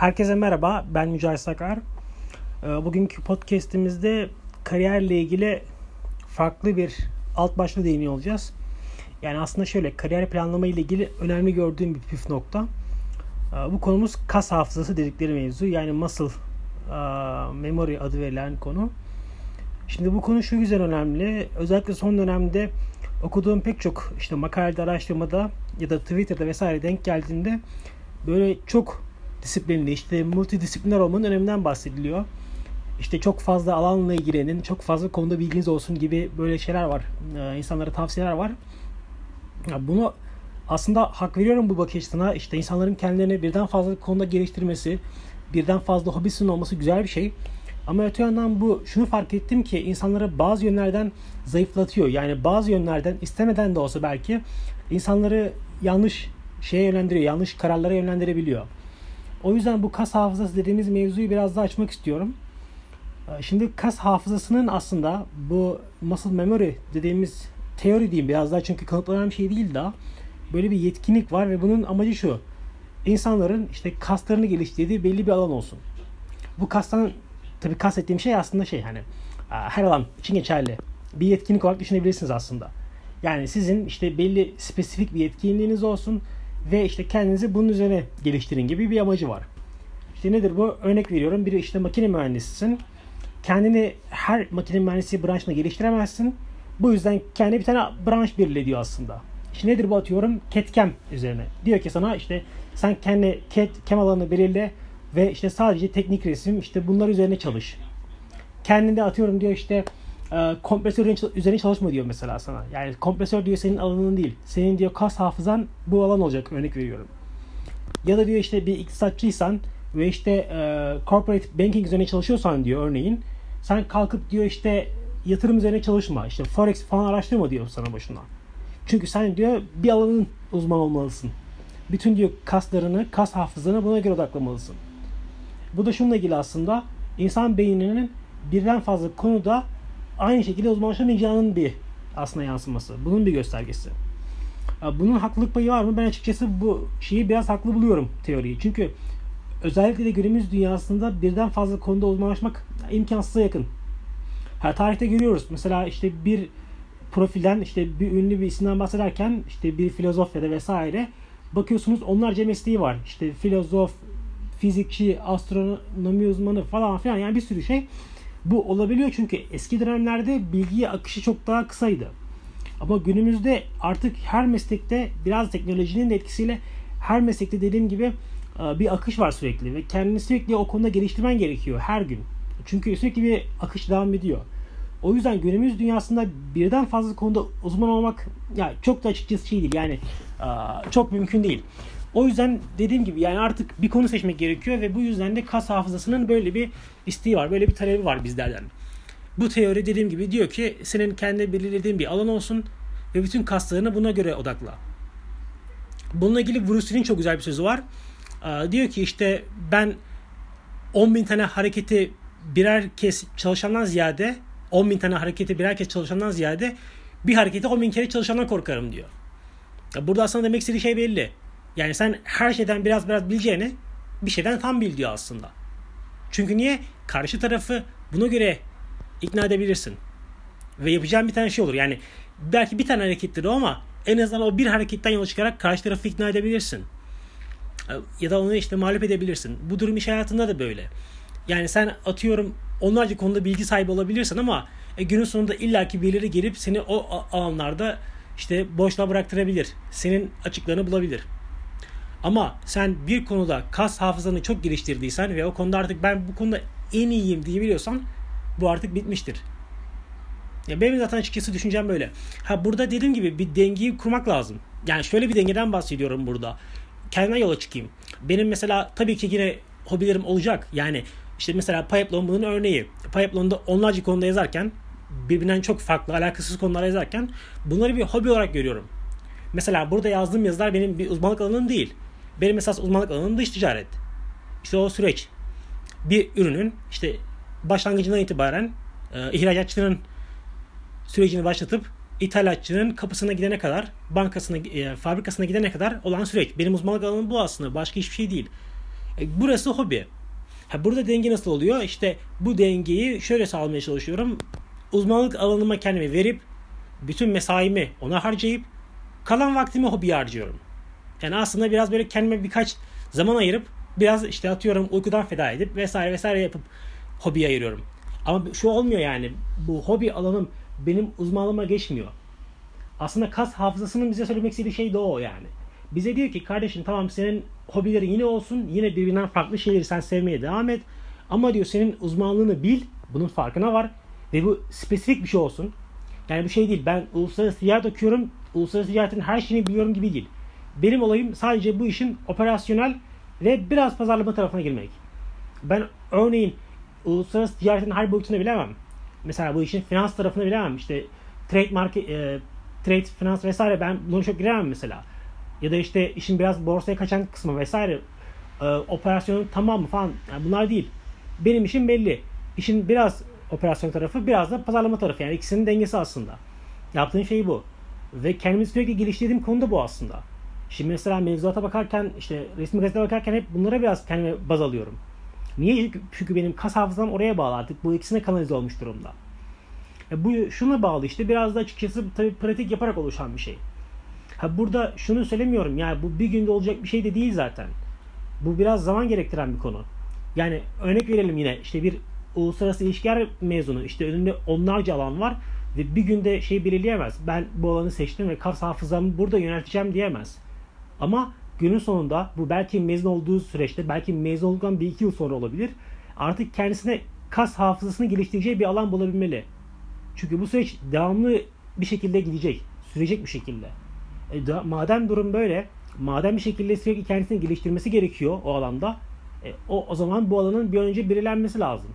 Herkese merhaba, ben Mücahit Sakar. Ee, bugünkü podcastimizde kariyerle ilgili farklı bir alt başlığı değiniyor olacağız. Yani aslında şöyle, kariyer planlama ile ilgili önemli gördüğüm bir püf nokta. Ee, bu konumuz kas hafızası dedikleri mevzu. Yani muscle memory adı verilen konu. Şimdi bu konu şu yüzden önemli. Özellikle son dönemde okuduğum pek çok işte makalede, araştırmada ya da Twitter'da vesaire denk geldiğinde böyle çok disiplinli, işte multidisipliner olmanın öneminden bahsediliyor. İşte çok fazla alanla ilgilenin, çok fazla konuda bilginiz olsun gibi böyle şeyler var. Ee, insanlara tavsiyeler var. Ya bunu aslında hak veriyorum bu bakış açısına. İşte insanların kendilerini birden fazla konuda geliştirmesi, birden fazla hobisinin olması güzel bir şey. Ama öte yandan bu şunu fark ettim ki insanları bazı yönlerden zayıflatıyor. Yani bazı yönlerden istemeden de olsa belki insanları yanlış şeye yönlendiriyor, yanlış kararlara yönlendirebiliyor. O yüzden bu kas hafızası dediğimiz mevzuyu biraz daha açmak istiyorum. Ee, şimdi kas hafızasının aslında bu muscle memory dediğimiz teori diyeyim biraz daha çünkü kanıtlanan bir şey değil daha. Böyle bir yetkinlik var ve bunun amacı şu. İnsanların işte kaslarını geliştirdiği belli bir alan olsun. Bu kastan tabii kastettiğim şey aslında şey hani her alan için geçerli. Bir yetkinlik olarak düşünebilirsiniz aslında. Yani sizin işte belli spesifik bir yetkinliğiniz olsun ve işte kendinizi bunun üzerine geliştirin gibi bir amacı var. İşte nedir bu? Örnek veriyorum. Biri işte makine mühendisisin. Kendini her makine mühendisi branşına geliştiremezsin. Bu yüzden kendi bir tane branş belirliyor aslında. İşte nedir bu atıyorum? CAD-CAM üzerine. Diyor ki sana işte sen kendi CAD-CAM alanını belirle ve işte sadece teknik resim işte bunlar üzerine çalış. Kendinde atıyorum diyor işte e, kompresör üzerine çalışma diyor mesela sana. Yani kompresör diyor senin alanın değil. Senin diyor kas hafızan bu alan olacak örnek veriyorum. Ya da diyor işte bir iktisatçıysan ve işte e, corporate banking üzerine çalışıyorsan diyor örneğin sen kalkıp diyor işte yatırım üzerine çalışma. işte forex falan araştırma diyor sana başına. Çünkü sen diyor bir alanın uzman olmalısın. Bütün diyor kaslarını, kas hafızanı buna göre odaklamalısın. Bu da şununla ilgili aslında insan beyninin birden fazla konuda aynı şekilde uzmanlaşamayacağının bir aslında yansıması. Bunun bir göstergesi. Bunun haklılık payı var mı? Ben açıkçası bu şeyi biraz haklı buluyorum teoriyi. Çünkü özellikle de günümüz dünyasında birden fazla konuda uzmanlaşmak imkansıza yakın. Her tarihte görüyoruz. Mesela işte bir profilden işte bir ünlü bir isimden bahsederken işte bir filozof ya da vesaire bakıyorsunuz onlarca mesleği var. İşte filozof, fizikçi, astronomi uzmanı falan filan yani bir sürü şey. Bu olabiliyor çünkü eski dönemlerde bilgi akışı çok daha kısaydı. Ama günümüzde artık her meslekte biraz teknolojinin de etkisiyle her meslekte dediğim gibi e, bir akış var sürekli ve kendini sürekli o konuda geliştirmen gerekiyor her gün. Çünkü sürekli bir akış devam ediyor. O yüzden günümüz dünyasında birden fazla konuda uzman olmak ya çok da açıkçası şey değil. Yani e, çok mümkün değil. O yüzden dediğim gibi yani artık bir konu seçmek gerekiyor ve bu yüzden de kas hafızasının böyle bir isteği var. Böyle bir talebi var bizlerden. Bu teori dediğim gibi diyor ki senin kendi belirlediğin bir alan olsun ve bütün kaslarını buna göre odakla. Bununla ilgili Bruce çok güzel bir sözü var. diyor ki işte ben 10 bin tane hareketi birer kez çalışandan ziyade 10 bin tane hareketi birer kez çalışandan ziyade bir hareketi 10 bin kere çalışandan korkarım diyor. Burada aslında demek istediği şey belli. Yani sen her şeyden biraz biraz bileceğini bir şeyden tam bil diyor aslında. Çünkü niye? Karşı tarafı buna göre ikna edebilirsin. Ve yapacağın bir tane şey olur. Yani belki bir tane harekettir o ama en azından o bir hareketten yola çıkarak karşı tarafı ikna edebilirsin. Ya da onu işte mağlup edebilirsin. Bu durum iş hayatında da böyle. Yani sen atıyorum onlarca konuda bilgi sahibi olabilirsin ama e, günün sonunda illaki birileri gelip seni o alanlarda işte boşluğa bıraktırabilir. Senin açıklarını bulabilir. Ama sen bir konuda kas hafızanı çok geliştirdiysen ve o konuda artık ben bu konuda en iyiyim diyebiliyorsan bu artık bitmiştir. Ya benim zaten açıkçası düşüncem böyle. Ha burada dediğim gibi bir dengeyi kurmak lazım. Yani şöyle bir dengeden bahsediyorum burada. Kendime yola çıkayım. Benim mesela tabii ki yine hobilerim olacak. Yani işte mesela Pipeline bunun örneği. Pipeline'da onlarca konuda yazarken birbirinden çok farklı alakasız konular yazarken bunları bir hobi olarak görüyorum. Mesela burada yazdığım yazılar benim bir uzmanlık alanım değil. Benim esas uzmanlık alanım dış ticaret. İşte o süreç. Bir ürünün işte başlangıcından itibaren e, ihracatçının sürecini başlatıp ithalatçının kapısına gidene kadar, bankasına, e, fabrikasına gidene kadar olan süreç. Benim uzmanlık alanım bu aslında. Başka hiçbir şey değil. E, burası hobi. Ha, burada denge nasıl oluyor? İşte bu dengeyi şöyle sağlamaya çalışıyorum. Uzmanlık alanıma kendimi verip bütün mesaimi ona harcayıp kalan vaktimi hobiye harcıyorum. Yani aslında biraz böyle kendime birkaç zaman ayırıp biraz işte atıyorum uykudan feda edip vesaire vesaire yapıp hobiye ayırıyorum. Ama şu olmuyor yani. Bu hobi alanım benim uzmanlığıma geçmiyor. Aslında kas hafızasının bize söylemek istediği şey de o yani. Bize diyor ki kardeşim tamam senin hobileri yine olsun. Yine birbirinden farklı şeyleri sen sevmeye devam et. Ama diyor senin uzmanlığını bil. Bunun farkına var. Ve bu spesifik bir şey olsun. Yani bir şey değil. Ben uluslararası ticaret okuyorum. Uluslararası ticaretin her şeyini biliyorum gibi değil. Benim olayım sadece bu işin operasyonel ve biraz pazarlama tarafına girmek. Ben örneğin uluslararası ticaretin her boyutunu bilemem. Mesela bu işin finans tarafını bilemem. İşte trade market, e, trade, finans vesaire ben bunu çok giremem mesela. Ya da işte işin biraz borsaya kaçan kısmı vesaire e, operasyonun tamamı falan yani bunlar değil. Benim işim belli. İşin biraz operasyon tarafı biraz da pazarlama tarafı yani ikisinin dengesi aslında. Yaptığım şey bu. Ve kendimi sürekli geliştirdiğim konu da bu aslında. Şimdi mesela mevzuata bakarken işte resmi gazete bakarken hep bunlara biraz kendime baz alıyorum. Niye? Çünkü benim kas hafızam oraya bağlı artık. Bu ikisine kanalize olmuş durumda. E bu şuna bağlı işte biraz da açıkçası tabii pratik yaparak oluşan bir şey. Ha burada şunu söylemiyorum yani bu bir günde olacak bir şey de değil zaten. Bu biraz zaman gerektiren bir konu. Yani örnek verelim yine işte bir uluslararası ilişkiler mezunu işte önünde onlarca alan var ve bir günde şey belirleyemez. Ben bu alanı seçtim ve kas hafızamı burada yönelteceğim diyemez. Ama günün sonunda bu belki mezun olduğu süreçte belki mezun olduktan bir iki yıl sonra olabilir. Artık kendisine kas hafızasını geliştireceği bir alan bulabilmeli. Çünkü bu süreç devamlı bir şekilde gidecek. Sürecek bir şekilde. E, da, madem durum böyle, madem bir şekilde sürekli kendisini geliştirmesi gerekiyor o alanda, e, o, o zaman bu alanın bir önce belirlenmesi lazım.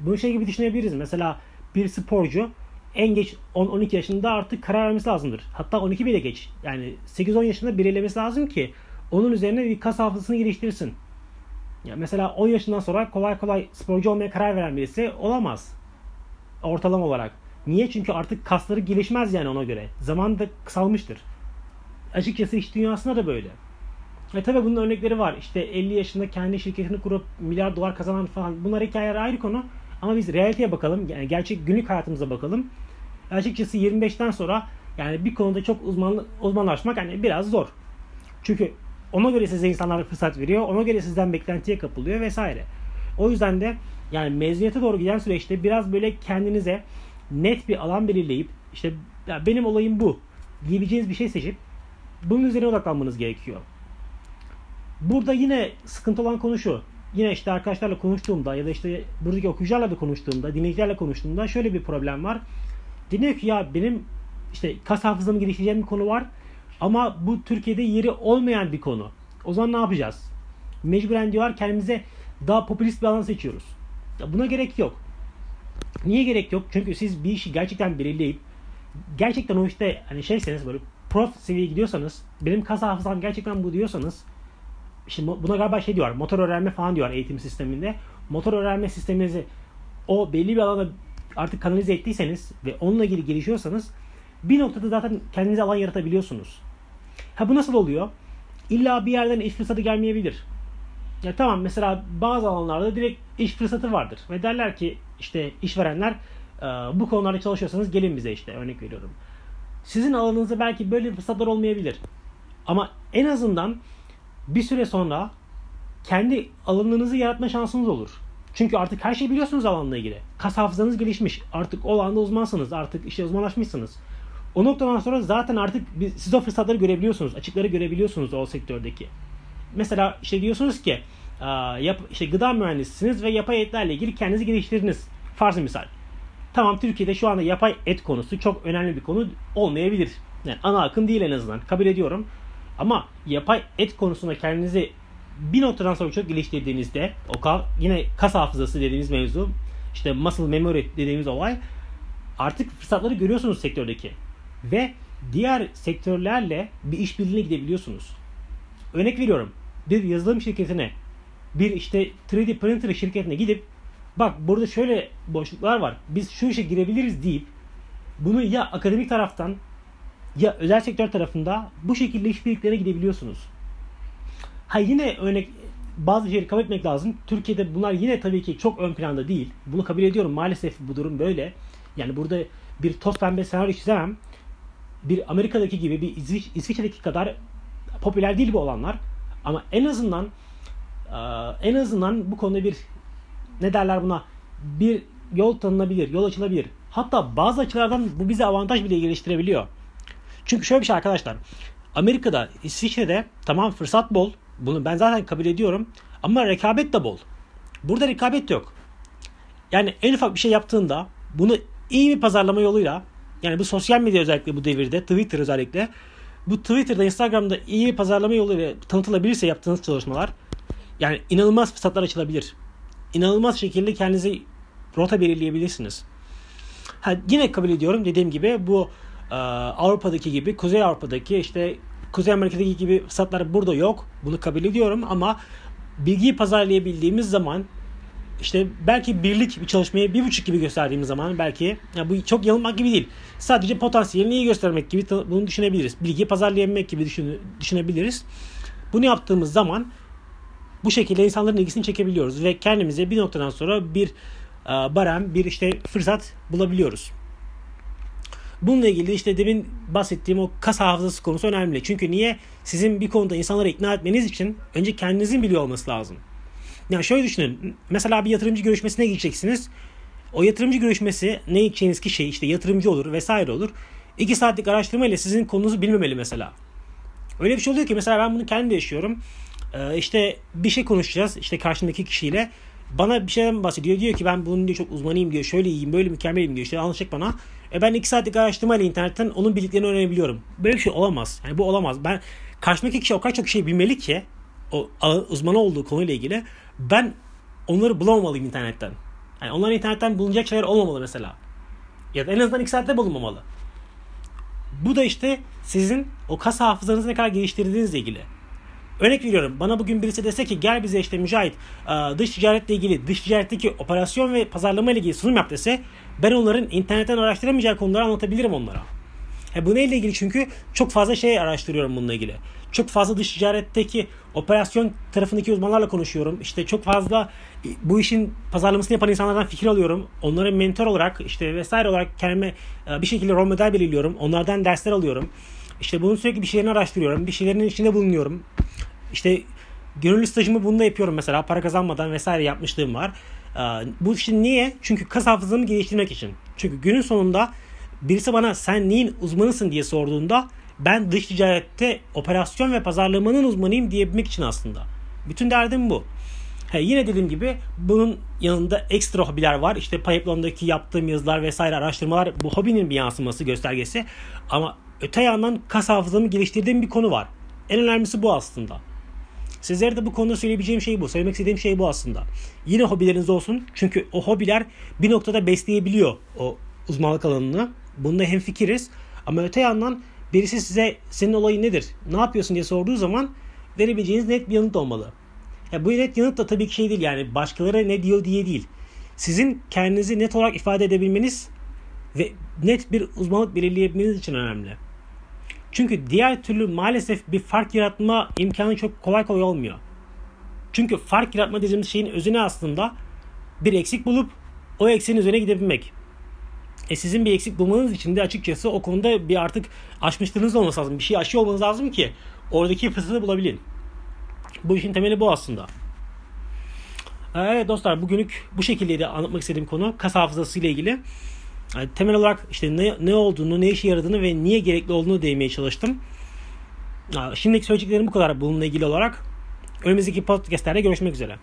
Bunu şey gibi düşünebiliriz. Mesela bir sporcu en geç 10-12 yaşında artık karar vermesi lazımdır. Hatta 12 bile geç. Yani 8-10 yaşında belirlemesi lazım ki onun üzerine bir kas hafızasını geliştirsin. Ya mesela 10 yaşından sonra kolay kolay sporcu olmaya karar veren birisi olamaz. Ortalama olarak. Niye? Çünkü artık kasları gelişmez yani ona göre. Zaman da kısalmıştır. Açıkçası iş dünyasında da böyle. E tabi bunun örnekleri var. İşte 50 yaşında kendi şirketini kurup milyar dolar kazanan falan. Bunlar hikayeler ayrı konu. Ama biz realiteye bakalım. Yani gerçek günlük hayatımıza bakalım. Açıkçası 25'ten sonra yani bir konuda çok uzman, uzmanlaşmak yani biraz zor. Çünkü ona göre size insanlar fırsat veriyor. Ona göre sizden beklentiye kapılıyor vesaire. O yüzden de yani mezuniyete doğru giden süreçte biraz böyle kendinize net bir alan belirleyip işte ya benim olayım bu diyebileceğiniz bir şey seçip bunun üzerine odaklanmanız gerekiyor. Burada yine sıkıntı olan konu şu. Yine işte arkadaşlarla konuştuğumda ya da işte buradaki okuyucularla da konuştuğumda, dinleyicilerle konuştuğumda şöyle bir problem var. Deniyor ki ya benim işte kas hafızamı geliştireceğim bir konu var ama bu Türkiye'de yeri olmayan bir konu. O zaman ne yapacağız? Mecburen diyorlar kendimize daha popülist bir alan seçiyoruz. Buna gerek yok. Niye gerek yok? Çünkü siz bir işi gerçekten belirleyip gerçekten o işte hani şeyseniz böyle prof seviyeye gidiyorsanız benim kas hafızam gerçekten bu diyorsanız şimdi buna galiba şey diyor motor öğrenme falan diyor eğitim sisteminde. Motor öğrenme sisteminizi o belli bir alana artık kanalize ettiyseniz ve onunla ilgili gelişiyorsanız bir noktada zaten kendinize alan yaratabiliyorsunuz. Ha bu nasıl oluyor? İlla bir yerden iş fırsatı gelmeyebilir. Ya tamam mesela bazı alanlarda direkt iş fırsatı vardır. Ve derler ki işte işverenler bu konularda çalışıyorsanız gelin bize işte örnek veriyorum. Sizin alanınızda belki böyle fırsatlar olmayabilir. Ama en azından bir süre sonra kendi alanınızı yaratma şansınız olur. Çünkü artık her şeyi biliyorsunuz alanla ilgili. Kas hafızanız gelişmiş. Artık o alanda uzmansınız. Artık işte uzmanlaşmışsınız. O noktadan sonra zaten artık siz o fırsatları görebiliyorsunuz. Açıkları görebiliyorsunuz o sektördeki. Mesela işte diyorsunuz ki yap, işte gıda mühendisisiniz ve yapay etlerle ilgili kendinizi geliştirdiniz. Farz misal. Tamam Türkiye'de şu anda yapay et konusu çok önemli bir konu olmayabilir. Yani ana akım değil en azından. Kabul ediyorum. Ama yapay et konusunda kendinizi bir noktadan sonra çok geliştirdiğinizde o yine kas hafızası dediğimiz mevzu işte muscle memory dediğimiz olay artık fırsatları görüyorsunuz sektördeki ve diğer sektörlerle bir işbirliğine gidebiliyorsunuz. Örnek veriyorum. Bir yazılım şirketine bir işte 3D printer şirketine gidip bak burada şöyle boşluklar var. Biz şu işe girebiliriz deyip bunu ya akademik taraftan ya özel sektör tarafında bu şekilde işbirliklerine gidebiliyorsunuz. Ha yine örnek bazı şeyleri kabul etmek lazım. Türkiye'de bunlar yine tabii ki çok ön planda değil. Bunu kabul ediyorum. Maalesef bu durum böyle. Yani burada bir toz pembe senaryo çizemem. Bir Amerika'daki gibi bir İsviç- İsviçre'deki kadar popüler değil bu olanlar. Ama en azından en azından bu konuda bir ne derler buna bir yol tanınabilir, yol açılabilir. Hatta bazı açılardan bu bize avantaj bile geliştirebiliyor. Çünkü şöyle bir şey arkadaşlar. Amerika'da, İsviçre'de tamam fırsat bol. Bunu ben zaten kabul ediyorum. Ama rekabet de bol. Burada rekabet yok. Yani en ufak bir şey yaptığında bunu iyi bir pazarlama yoluyla yani bu sosyal medya özellikle bu devirde Twitter özellikle bu Twitter'da Instagram'da iyi bir pazarlama yoluyla tanıtılabilirse yaptığınız çalışmalar yani inanılmaz fırsatlar açılabilir. İnanılmaz şekilde kendinize rota belirleyebilirsiniz. Ha, yine kabul ediyorum dediğim gibi bu e, Avrupa'daki gibi Kuzey Avrupa'daki işte Kuzey Amerika'daki gibi fırsatlar burada yok. Bunu kabul ediyorum ama bilgiyi pazarlayabildiğimiz zaman işte belki birlik bir çalışmayı bir buçuk gibi gösterdiğimiz zaman belki ya bu çok yanılmak gibi değil. Sadece potansiyelini iyi göstermek gibi bunu düşünebiliriz. Bilgiyi pazarlayabilmek gibi düşün, düşünebiliriz. Bunu yaptığımız zaman bu şekilde insanların ilgisini çekebiliyoruz ve kendimize bir noktadan sonra bir e, barem, bir işte fırsat bulabiliyoruz. Bununla ilgili işte demin bahsettiğim o kas hafızası konusu önemli. Çünkü niye? Sizin bir konuda insanları ikna etmeniz için önce kendinizin biliyor olması lazım. Yani şöyle düşünün. Mesela bir yatırımcı görüşmesine gideceksiniz. O yatırımcı görüşmesi ne gideceğiniz kişi işte yatırımcı olur vesaire olur. 2 saatlik araştırma ile sizin konunuzu bilmemeli mesela. Öyle bir şey oluyor ki mesela ben bunu kendim de yaşıyorum. Ee, işte bir şey konuşacağız işte karşımdaki kişiyle. Bana bir şeyden bahsediyor. Diyor ki ben bunun diyor çok uzmanıyım diyor. Şöyle iyiyim böyle mükemmelim diyor. İşte anlatacak bana. E ben 2 saatlik araştırma ile internetten onun bildiklerini öğrenebiliyorum. Böyle bir şey olamaz. Yani bu olamaz. Ben karşımdaki kişi o kadar çok şey bilmeli ki o uzmanı olduğu konuyla ilgili ben onları bulamamalıyım internetten. Yani onların internetten bulunacak şeyler olmamalı mesela. Ya da en azından 2 saatte bulunmamalı. Bu da işte sizin o kas hafızanızı ne kadar geliştirdiğinizle ilgili. Örnek veriyorum. Bana bugün birisi dese ki gel bize işte Mücahit dış ticaretle ilgili, dış ticaretteki operasyon ve pazarlama ile ilgili sunum yap dese ben onların internetten araştıramayacağı konuları anlatabilirim onlara. E bu neyle ilgili? Çünkü çok fazla şey araştırıyorum bununla ilgili. Çok fazla dış ticaretteki operasyon tarafındaki uzmanlarla konuşuyorum. İşte çok fazla e, bu işin pazarlamasını yapan insanlardan fikir alıyorum. Onlara mentor olarak işte vesaire olarak kendime e, bir şekilde rol model belirliyorum. Onlardan dersler alıyorum. İşte bunun sürekli bir şeylerini araştırıyorum. Bir şeylerin içinde bulunuyorum. İşte gönüllü stajımı bununla yapıyorum mesela. Para kazanmadan vesaire yapmışlığım var. E, bu işte niye? Çünkü kas hafızamı geliştirmek için. Çünkü günün sonunda birisi bana sen neyin uzmanısın diye sorduğunda ben dış ticarette operasyon ve pazarlamanın uzmanıyım diyebilmek için aslında. Bütün derdim bu. He, yine dediğim gibi bunun yanında ekstra hobiler var. İşte Pipeline'daki yaptığım yazılar vesaire araştırmalar bu hobinin bir yansıması göstergesi. Ama öte yandan kas hafızamı geliştirdiğim bir konu var. En önemlisi bu aslında. Sizlere de bu konuda söyleyebileceğim şey bu. Söylemek istediğim şey bu aslında. Yine hobileriniz olsun. Çünkü o hobiler bir noktada besleyebiliyor o uzmanlık alanını. Bunda hem fikiriz. Ama öte yandan birisi size senin olayın nedir, ne yapıyorsun diye sorduğu zaman verebileceğiniz net bir yanıt olmalı. Ya bu net yanıt da tabii ki şey değil yani başkaları ne diyor diye değil. Sizin kendinizi net olarak ifade edebilmeniz ve net bir uzmanlık belirleyebilmeniz için önemli. Çünkü diğer türlü maalesef bir fark yaratma imkanı çok kolay kolay olmuyor. Çünkü fark yaratma dediğimiz şeyin özüne aslında bir eksik bulup o eksiğin üzerine gidebilmek. E sizin bir eksik bulmanız için de açıkçası o konuda bir artık aşmışlığınız olması lazım. Bir şey aşıyor olmanız lazım ki oradaki fırsatı bulabilin. Bu işin temeli bu aslında. Evet dostlar bugünlük bu şekildeydi anlatmak istediğim konu kas hafızası ile ilgili. Temel olarak işte ne, ne olduğunu, ne işe yaradığını ve niye gerekli olduğunu değinmeye çalıştım. Şimdiki söyleyeceklerim bu kadar bununla ilgili olarak. Önümüzdeki podcastlerde görüşmek üzere.